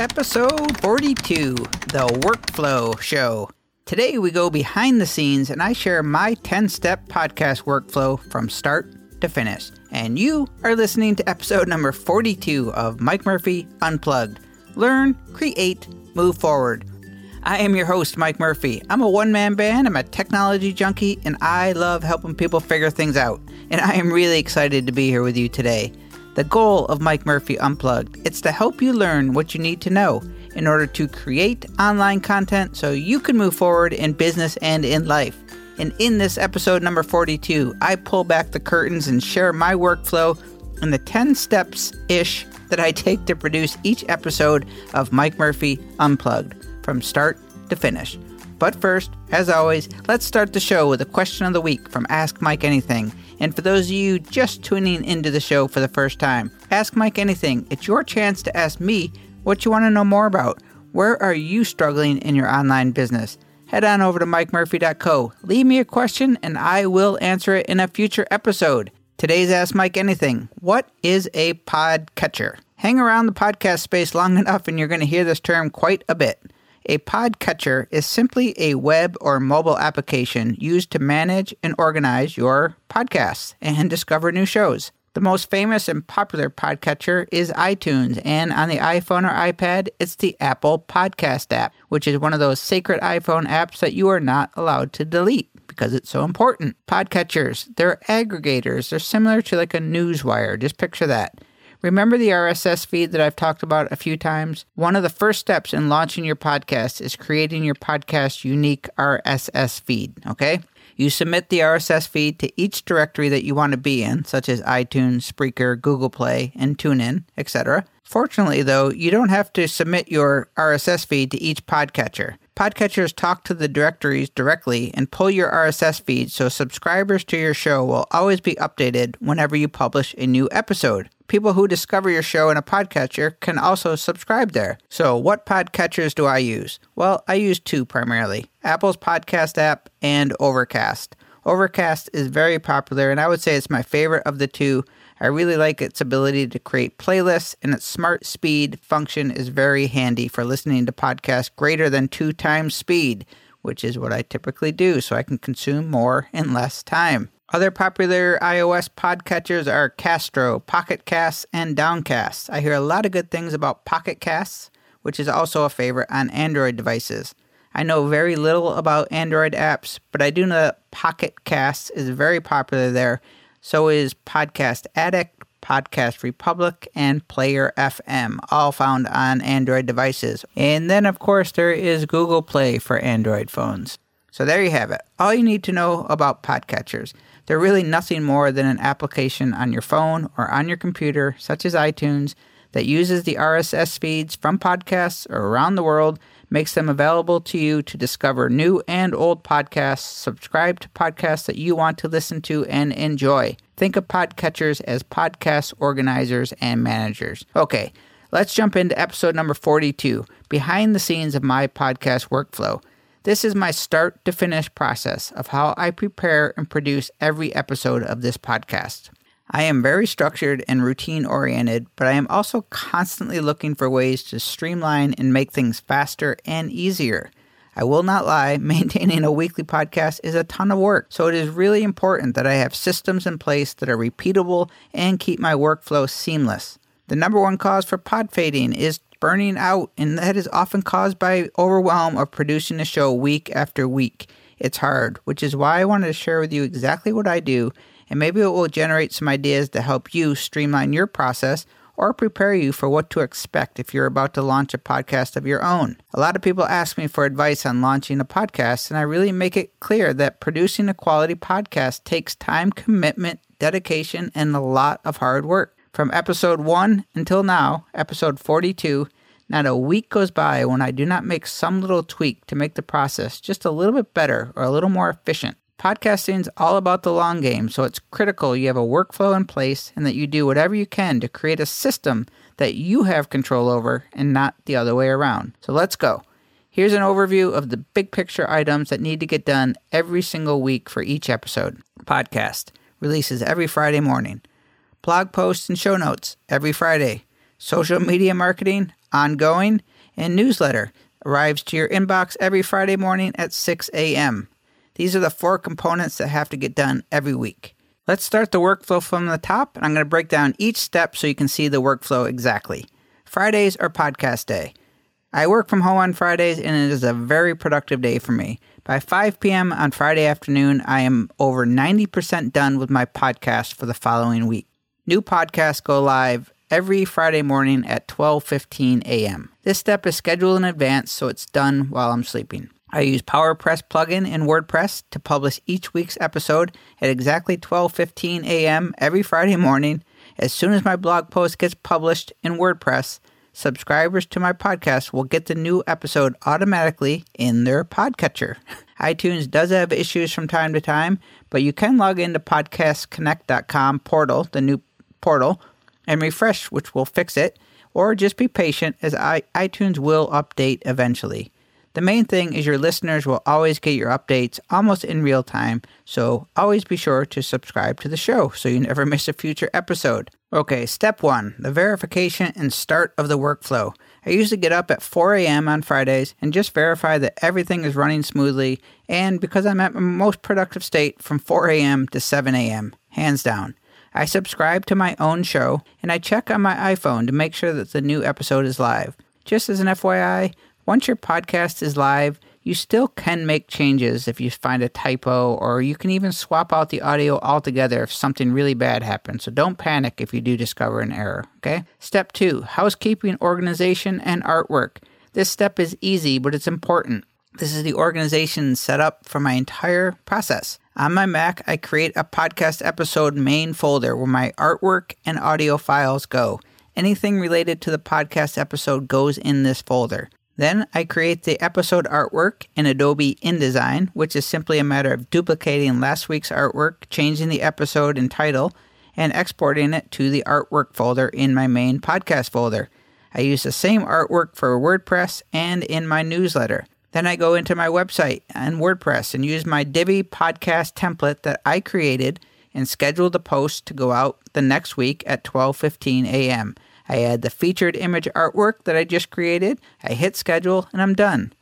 episode 42, The Workflow Show. Today we go behind the scenes and I share my 10 step podcast workflow from start to finish. And you are listening to episode number 42 of Mike Murphy Unplugged. Learn, create, move forward. I am your host, Mike Murphy. I'm a one man band, I'm a technology junkie, and I love helping people figure things out. And I am really excited to be here with you today. The goal of Mike Murphy Unplugged it's to help you learn what you need to know in order to create online content so you can move forward in business and in life. And in this episode number 42, I pull back the curtains and share my workflow and the 10 steps ish that I take to produce each episode of Mike Murphy Unplugged from start to finish. But first, as always, let's start the show with a question of the week from Ask Mike Anything. And for those of you just tuning into the show for the first time, Ask Mike Anything. It's your chance to ask me what you want to know more about. Where are you struggling in your online business? Head on over to mikemurphy.co. Leave me a question and I will answer it in a future episode. Today's Ask Mike Anything. What is a podcatcher? Hang around the podcast space long enough and you're going to hear this term quite a bit. A podcatcher is simply a web or mobile application used to manage and organize your podcasts and discover new shows. The most famous and popular podcatcher is iTunes, and on the iPhone or iPad, it's the Apple Podcast app, which is one of those sacred iPhone apps that you are not allowed to delete because it's so important. Podcatchers, they're aggregators. They're similar to like a newswire. Just picture that. Remember the RSS feed that I've talked about a few times? One of the first steps in launching your podcast is creating your podcast unique RSS feed, okay? You submit the RSS feed to each directory that you want to be in, such as iTunes, Spreaker, Google Play, and TuneIn, etc. Fortunately, though, you don't have to submit your RSS feed to each podcatcher. Podcatchers talk to the directories directly and pull your RSS feed so subscribers to your show will always be updated whenever you publish a new episode people who discover your show in a podcatcher can also subscribe there. So, what podcatchers do I use? Well, I use two primarily Apple's podcast app and Overcast. Overcast is very popular, and I would say it's my favorite of the two. I really like its ability to create playlists, and its smart speed function is very handy for listening to podcasts greater than two times speed, which is what I typically do, so I can consume more in less time. Other popular iOS podcatchers are Castro, Pocket Casts, and Downcast. I hear a lot of good things about Pocket Casts, which is also a favorite on Android devices. I know very little about Android apps, but I do know that Pocket Casts is very popular there. So is Podcast Addict, Podcast Republic, and Player FM, all found on Android devices. And then, of course, there is Google Play for Android phones. So there you have it. All you need to know about podcatchers. They're really nothing more than an application on your phone or on your computer, such as iTunes, that uses the RSS feeds from podcasts around the world, makes them available to you to discover new and old podcasts, subscribe to podcasts that you want to listen to and enjoy. Think of podcatchers as podcast organizers and managers. Okay, let's jump into episode number 42 behind the scenes of my podcast workflow. This is my start to finish process of how I prepare and produce every episode of this podcast. I am very structured and routine oriented, but I am also constantly looking for ways to streamline and make things faster and easier. I will not lie, maintaining a weekly podcast is a ton of work, so it is really important that I have systems in place that are repeatable and keep my workflow seamless. The number one cause for pod fading is burning out, and that is often caused by overwhelm of producing a show week after week. It's hard, which is why I wanted to share with you exactly what I do, and maybe it will generate some ideas to help you streamline your process or prepare you for what to expect if you're about to launch a podcast of your own. A lot of people ask me for advice on launching a podcast, and I really make it clear that producing a quality podcast takes time, commitment, dedication, and a lot of hard work. From episode 1 until now, episode 42, not a week goes by when I do not make some little tweak to make the process just a little bit better or a little more efficient. Podcasting is all about the long game, so it's critical you have a workflow in place and that you do whatever you can to create a system that you have control over and not the other way around. So let's go. Here's an overview of the big picture items that need to get done every single week for each episode. Podcast releases every Friday morning blog posts and show notes every Friday, social media marketing ongoing, and newsletter arrives to your inbox every Friday morning at 6 a.m. These are the four components that have to get done every week. Let's start the workflow from the top, and I'm going to break down each step so you can see the workflow exactly. Fridays are podcast day. I work from home on Fridays, and it is a very productive day for me. By 5 p.m. on Friday afternoon, I am over 90% done with my podcast for the following week. New podcasts go live every Friday morning at 12:15 a.m. This step is scheduled in advance so it's done while I'm sleeping. I use PowerPress plugin in WordPress to publish each week's episode at exactly 12:15 a.m. every Friday morning. As soon as my blog post gets published in WordPress, subscribers to my podcast will get the new episode automatically in their podcatcher. iTunes does have issues from time to time, but you can log into podcastconnect.com portal, the new portal, and refresh, which will fix it, or just be patient as I, iTunes will update eventually. The main thing is your listeners will always get your updates almost in real time, so always be sure to subscribe to the show so you never miss a future episode. Okay, step one the verification and start of the workflow. I usually get up at 4 a.m. on Fridays and just verify that everything is running smoothly, and because I'm at my most productive state from 4 a.m. to 7 a.m., hands down. I subscribe to my own show and I check on my iPhone to make sure that the new episode is live. Just as an FYI, once your podcast is live, you still can make changes if you find a typo, or you can even swap out the audio altogether if something really bad happens. So don't panic if you do discover an error, okay? Step two housekeeping, organization, and artwork. This step is easy, but it's important. This is the organization set up for my entire process. On my Mac, I create a podcast episode main folder where my artwork and audio files go. Anything related to the podcast episode goes in this folder. Then I create the episode artwork in Adobe InDesign, which is simply a matter of duplicating last week's artwork, changing the episode and title, and exporting it to the artwork folder in my main podcast folder. I use the same artwork for WordPress and in my newsletter. Then I go into my website and WordPress and use my Divi podcast template that I created and schedule the post to go out the next week at 12:15 a.m. I add the featured image artwork that I just created, I hit schedule, and I'm done.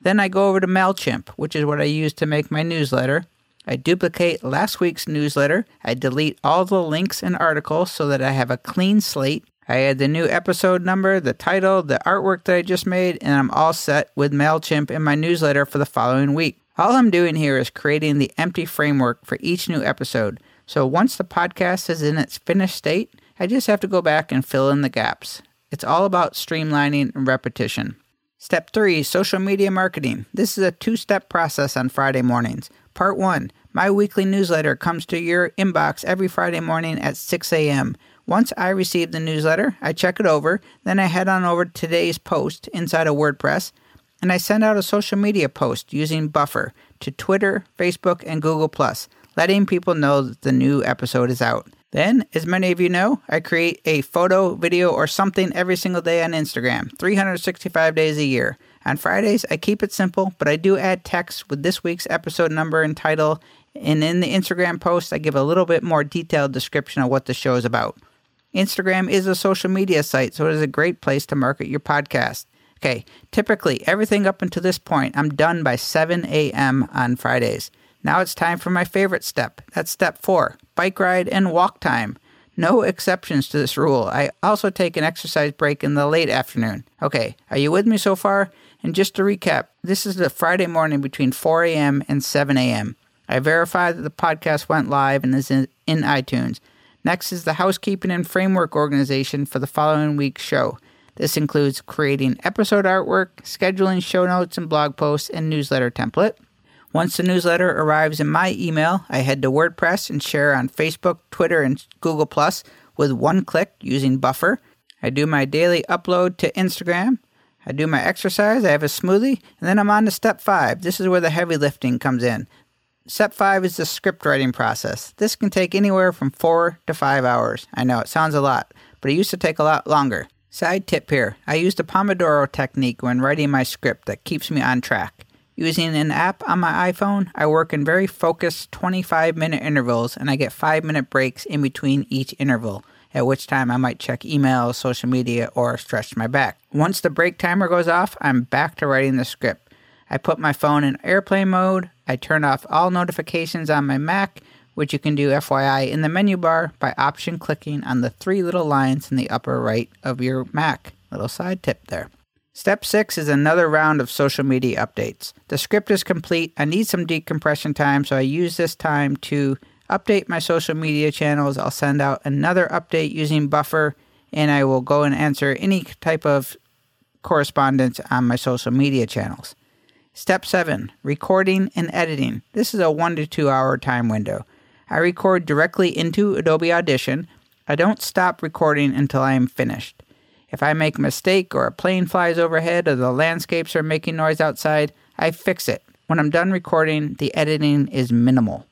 Then I go over to MailChimp, which is what I use to make my newsletter. I duplicate last week's newsletter. I delete all the links and articles so that I have a clean slate. I add the new episode number, the title, the artwork that I just made, and I'm all set with MailChimp in my newsletter for the following week. All I'm doing here is creating the empty framework for each new episode. So once the podcast is in its finished state, I just have to go back and fill in the gaps. It's all about streamlining and repetition. Step 3 Social Media Marketing. This is a two step process on Friday mornings. Part 1 My weekly newsletter comes to your inbox every Friday morning at 6 a.m. Once I receive the newsletter, I check it over, then I head on over to today's post inside of WordPress, and I send out a social media post using Buffer to Twitter, Facebook, and Google, letting people know that the new episode is out. Then, as many of you know, I create a photo, video, or something every single day on Instagram, 365 days a year. On Fridays, I keep it simple, but I do add text with this week's episode number and title. And in the Instagram post, I give a little bit more detailed description of what the show is about. Instagram is a social media site, so it is a great place to market your podcast. Okay, typically, everything up until this point, I'm done by 7 a.m. on Fridays. Now it's time for my favorite step. That's step four bike ride and walk time. No exceptions to this rule. I also take an exercise break in the late afternoon. Okay, are you with me so far? And just to recap, this is the Friday morning between 4 a.m. and 7 a.m. I verify that the podcast went live and is in, in iTunes. Next is the housekeeping and framework organization for the following week's show. This includes creating episode artwork, scheduling show notes and blog posts, and newsletter template. Once the newsletter arrives in my email, I head to WordPress and share on Facebook, Twitter, and Google Plus with one click using Buffer. I do my daily upload to Instagram. I do my exercise, I have a smoothie, and then I'm on to step five. This is where the heavy lifting comes in. Step five is the script writing process. This can take anywhere from four to five hours. I know it sounds a lot, but it used to take a lot longer. Side tip here I use the Pomodoro technique when writing my script that keeps me on track. Using an app on my iPhone, I work in very focused 25 minute intervals and I get 5 minute breaks in between each interval. at which time I might check email, social media, or stretch my back. Once the break timer goes off, I'm back to writing the script. I put my phone in airplane mode, I turn off all notifications on my Mac, which you can do FYI in the menu bar by option clicking on the three little lines in the upper right of your Mac. Little side tip there. Step 6 is another round of social media updates. The script is complete. I need some decompression time, so I use this time to update my social media channels. I'll send out another update using Buffer, and I will go and answer any type of correspondence on my social media channels. Step 7 Recording and editing. This is a 1 to 2 hour time window. I record directly into Adobe Audition. I don't stop recording until I am finished. If I make a mistake or a plane flies overhead or the landscapes are making noise outside, I fix it. When I'm done recording, the editing is minimal.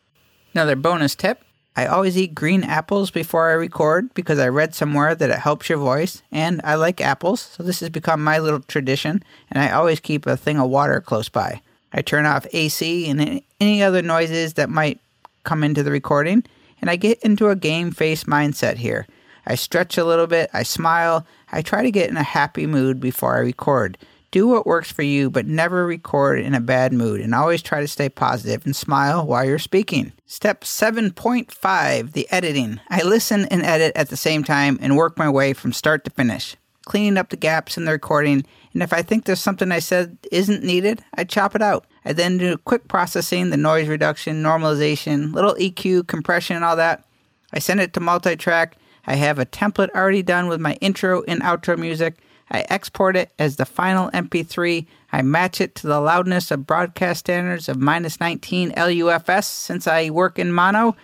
Another bonus tip I always eat green apples before I record because I read somewhere that it helps your voice, and I like apples, so this has become my little tradition, and I always keep a thing of water close by. I turn off AC and any other noises that might come into the recording, and I get into a game face mindset here. I stretch a little bit, I smile, I try to get in a happy mood before I record. Do what works for you, but never record in a bad mood and always try to stay positive and smile while you're speaking. Step 7.5 The editing. I listen and edit at the same time and work my way from start to finish, cleaning up the gaps in the recording. And if I think there's something I said isn't needed, I chop it out. I then do quick processing, the noise reduction, normalization, little EQ, compression, and all that. I send it to multi track. I have a template already done with my intro and outro music. I export it as the final MP3. I match it to the loudness of broadcast standards of minus 19 LUFS since I work in mono.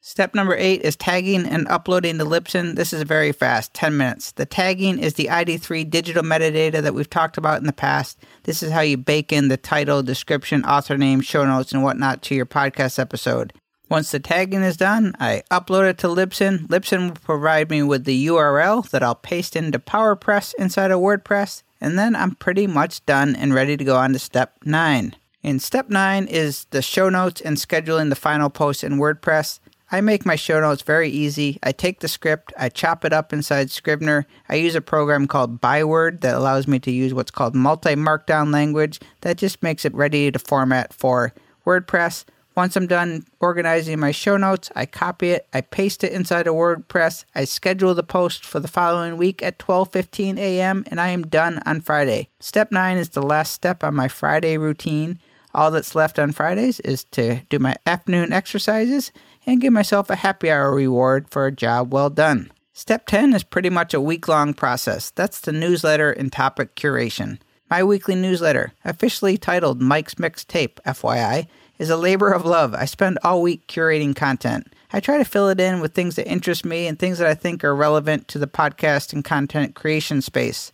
Step number eight is tagging and uploading to Libsyn. This is very fast, 10 minutes. The tagging is the ID3 digital metadata that we've talked about in the past. This is how you bake in the title, description, author name, show notes, and whatnot to your podcast episode. Once the tagging is done, I upload it to Libsyn. Libsyn will provide me with the URL that I'll paste into PowerPress inside of WordPress, and then I'm pretty much done and ready to go on to step 9. In step 9 is the show notes and scheduling the final post in WordPress. I make my show notes very easy. I take the script, I chop it up inside Scrivener. I use a program called Byword that allows me to use what's called multi markdown language that just makes it ready to format for WordPress. Once I'm done organizing my show notes, I copy it, I paste it inside of WordPress, I schedule the post for the following week at 12:15 a.m. and I am done on Friday. Step 9 is the last step on my Friday routine. All that's left on Fridays is to do my afternoon exercises and give myself a happy hour reward for a job well done. Step 10 is pretty much a week long process. That's the newsletter and topic curation. My weekly newsletter, officially titled Mike's Mixtape, FYI, is a labor of love. I spend all week curating content. I try to fill it in with things that interest me and things that I think are relevant to the podcast and content creation space.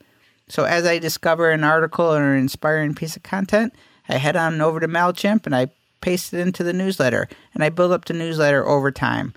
So as I discover an article or an inspiring piece of content, I head on over to MailChimp and I paste it into the newsletter, and I build up the newsletter over time.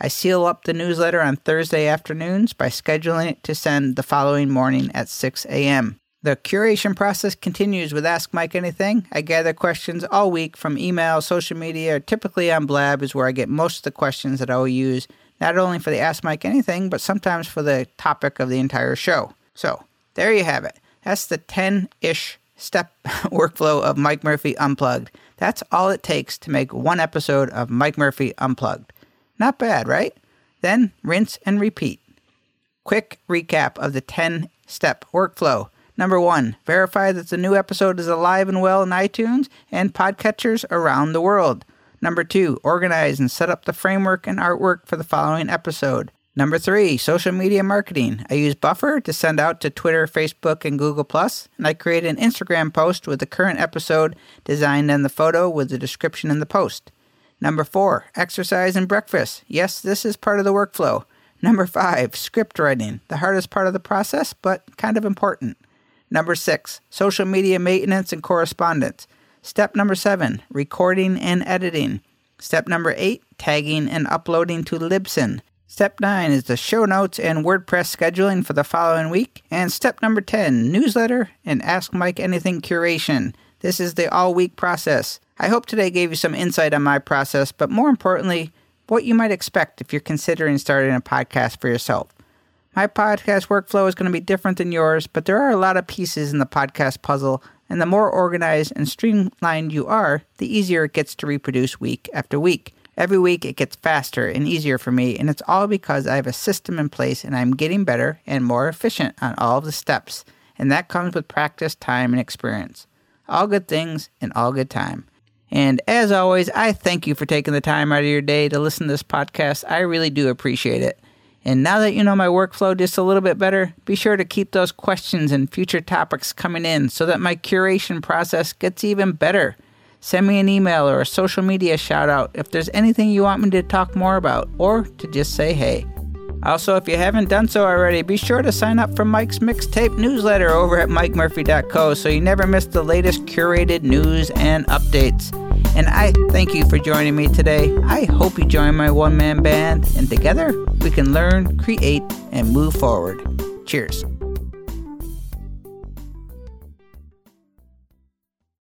I seal up the newsletter on Thursday afternoons by scheduling it to send the following morning at 6 a.m. The curation process continues with Ask Mike Anything. I gather questions all week from email, social media, typically on Blab is where I get most of the questions that I will use, not only for the Ask Mike Anything, but sometimes for the topic of the entire show. So, there you have it. That's the 10 ish step workflow of Mike Murphy Unplugged. That's all it takes to make one episode of Mike Murphy Unplugged. Not bad, right? Then rinse and repeat. Quick recap of the 10 step workflow. Number one, verify that the new episode is alive and well in iTunes and podcatchers around the world. Number two, organize and set up the framework and artwork for the following episode. Number three, social media marketing. I use Buffer to send out to Twitter, Facebook, and Google and I create an Instagram post with the current episode designed and the photo with the description in the post. Number four, exercise and breakfast. Yes, this is part of the workflow. Number five, script writing. The hardest part of the process, but kind of important. Number six, social media maintenance and correspondence. Step number seven, recording and editing. Step number eight, tagging and uploading to Libsyn. Step 9 is the show notes and WordPress scheduling for the following week. And step number 10, newsletter and Ask Mike Anything curation. This is the all week process. I hope today gave you some insight on my process, but more importantly, what you might expect if you're considering starting a podcast for yourself. My podcast workflow is going to be different than yours, but there are a lot of pieces in the podcast puzzle, and the more organized and streamlined you are, the easier it gets to reproduce week after week. Every week it gets faster and easier for me, and it's all because I have a system in place and I'm getting better and more efficient on all of the steps. And that comes with practice, time, and experience. All good things in all good time. And as always, I thank you for taking the time out of your day to listen to this podcast. I really do appreciate it. And now that you know my workflow just a little bit better, be sure to keep those questions and future topics coming in so that my curation process gets even better. Send me an email or a social media shout out if there's anything you want me to talk more about or to just say hey. Also, if you haven't done so already, be sure to sign up for Mike's Mixtape newsletter over at mikemurphy.co so you never miss the latest curated news and updates. And I thank you for joining me today. I hope you join my one man band, and together we can learn, create, and move forward. Cheers.